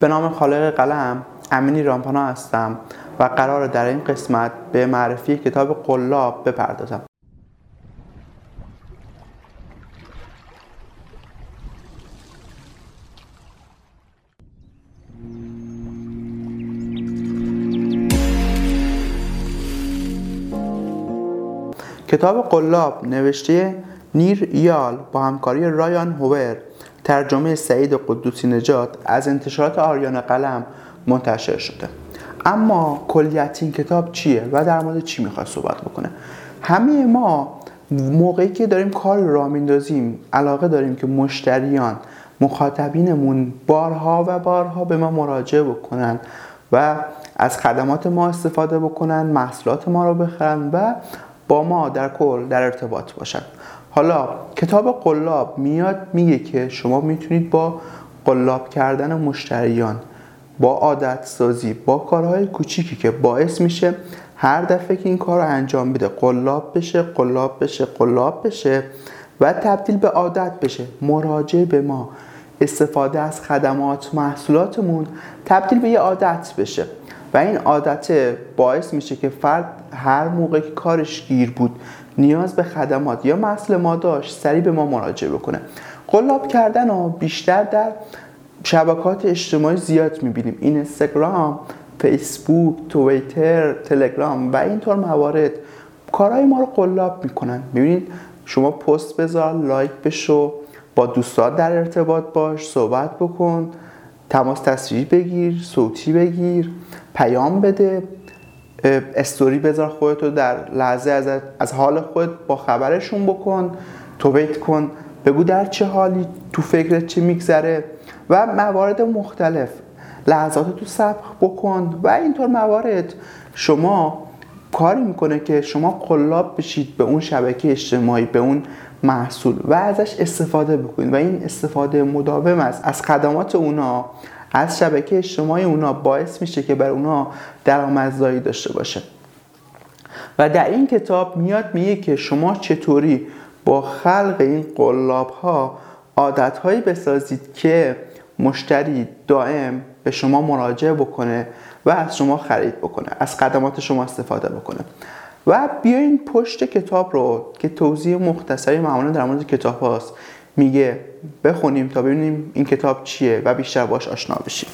به نام خالق قلم امینی رامپانا هستم و قرار در این قسمت به معرفی کتاب قلاب بپردازم. کتاب قلاب نوشته نیر یال با همکاری رایان هوور ترجمه سعید قدوسی نجات از انتشارات آریان قلم منتشر شده. اما کلیت این کتاب چیه و در مورد چی می‌خواد صحبت بکنه؟ همه ما موقعی که داریم کار را میندازیم علاقه داریم که مشتریان مخاطبینمون بارها و بارها به ما مراجعه بکنن و از خدمات ما استفاده بکنن محصولات ما رو بخرن و با ما در کل در ارتباط باشن. حالا کتاب قلاب میاد میگه که شما می‌تونید با قلاب کردن مشتریان با عادت سازی با کارهای کوچیکی که باعث میشه هر دفعه که این کار رو انجام بده قلاب بشه قلاب بشه قلاب بشه و تبدیل به عادت بشه مراجعه به ما استفاده از خدمات محصولاتمون تبدیل به یه عادت بشه. و این عادت باعث میشه که فرد هر موقع که کارش گیر بود نیاز به خدمات یا مسئله ما داشت سریع به ما مراجعه بکنه. قلاب کردن رو بیشتر در شبکات اجتماعی زیاد می‌بینیم. اینستاگرام فیسبوک تویتر تلگرام و اینطور موارد کارهای ما رو قلاب می‌کنن. می‌بینید شما پست بذار لایک بشو با دوستات در ارتباط باش صحبت بکن. تماس تصویری بگیر صوتی بگیر پیام بده استوری بذار خودتو در لحظه از, از حال خود با خبرشون بکن تویت کن بگو در چه حالی تو فکرت چه میگذره و موارد مختلف لحظات تو سبخ بکن و اینطور موارد. شما کاری می‌کنه که شما قلاب بشید به اون شبکه اجتماعی به اون محصول و ازش استفاده بکنید. و این استفاده مداوم است. از خدمات اونا از شبکه اجتماعی اونا باعث میشه که بر اونا درآمدزایی داشته باشه. و در این کتاب میاد میگه که شما چطوری با خلق این قلاب ها عادت هایی بسازید که مشتری دائم به شما مراجعه بکنه و از شما خرید بکنه از خدمات شما استفاده بکنه. و بیاین پشت کتاب رو که توضیح مختصری معمولا در مورد کتاب هاست میگه بخونیم تا ببینیم این کتاب چیه و بیشتر باش آشنا بشیم.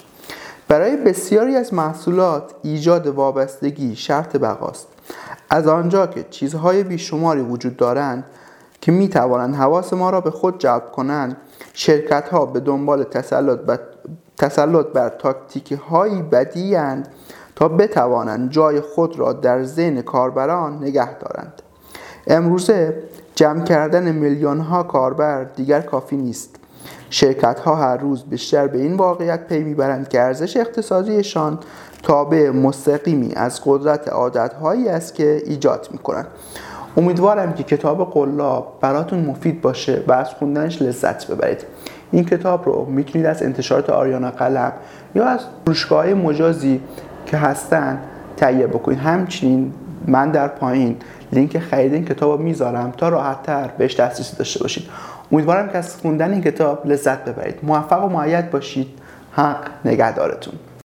برای بسیاری از محصولات ایجاد وابستگی شرط بقاست از آنجا که چیزهای بیشماری وجود دارند که می توانند حواس ما را به خود جلب کنند شرکت ها به دنبال تسلط, ب... تسلط بر تاکتیک هایی بدی تا بتوانند جای خود را در ذهن کاربران نگه دارند. امروزه جمع کردن میلیون ها کاربر دیگر کافی نیست. شرکت ها هر روز بیشتر به این واقعیت پی می‌برند که ارزش اقتصادیشان تابع مستقیمی از قدرت عادت هایی است که ایجاد می‌کنند. امیدوارم که کتاب قلاب براتون مفید باشه و از خوندنش لذت ببرید. این کتاب رو می‌تونید از انتشارات آریانا قلم یا از فروشگاه مجازی که هستن تهیه بکنید. همچنین من در پایین لینک خرید این کتاب رو می‌ذارم تا راحت تر بهش دسترسی داشته باشید. امیدوارم که از خوندن این کتاب لذت ببرید. موفق و معید باشید. حق نگهدارتون.